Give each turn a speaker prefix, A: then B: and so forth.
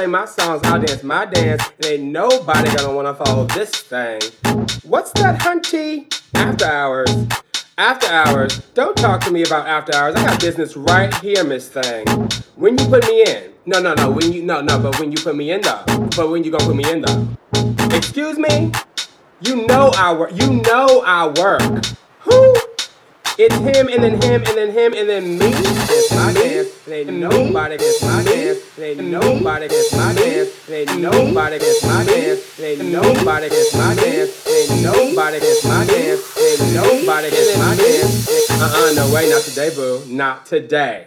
A: play my songs, I'll dance my dance, and ain't nobody gonna wanna follow this thing. What's that, hunty? After hours. After hours. Don't talk to me about after hours. I got business right here, Miss Thing. When you put me in. No, no, no. When you no, no. But when you put me in though. But when you gonna put me in though? Excuse me. You know I work. You know I work. Who? It's him and then him and then him and then me. It's my dance. It ain't nobody gets my dance. It ain't nobody gets my dance. It ain't nobody gets my dance. It ain't nobody gets my dance. It ain't nobody gets my dance. It ain't nobody gets my dance. Uh-uh, no way, not today, boo. Not today.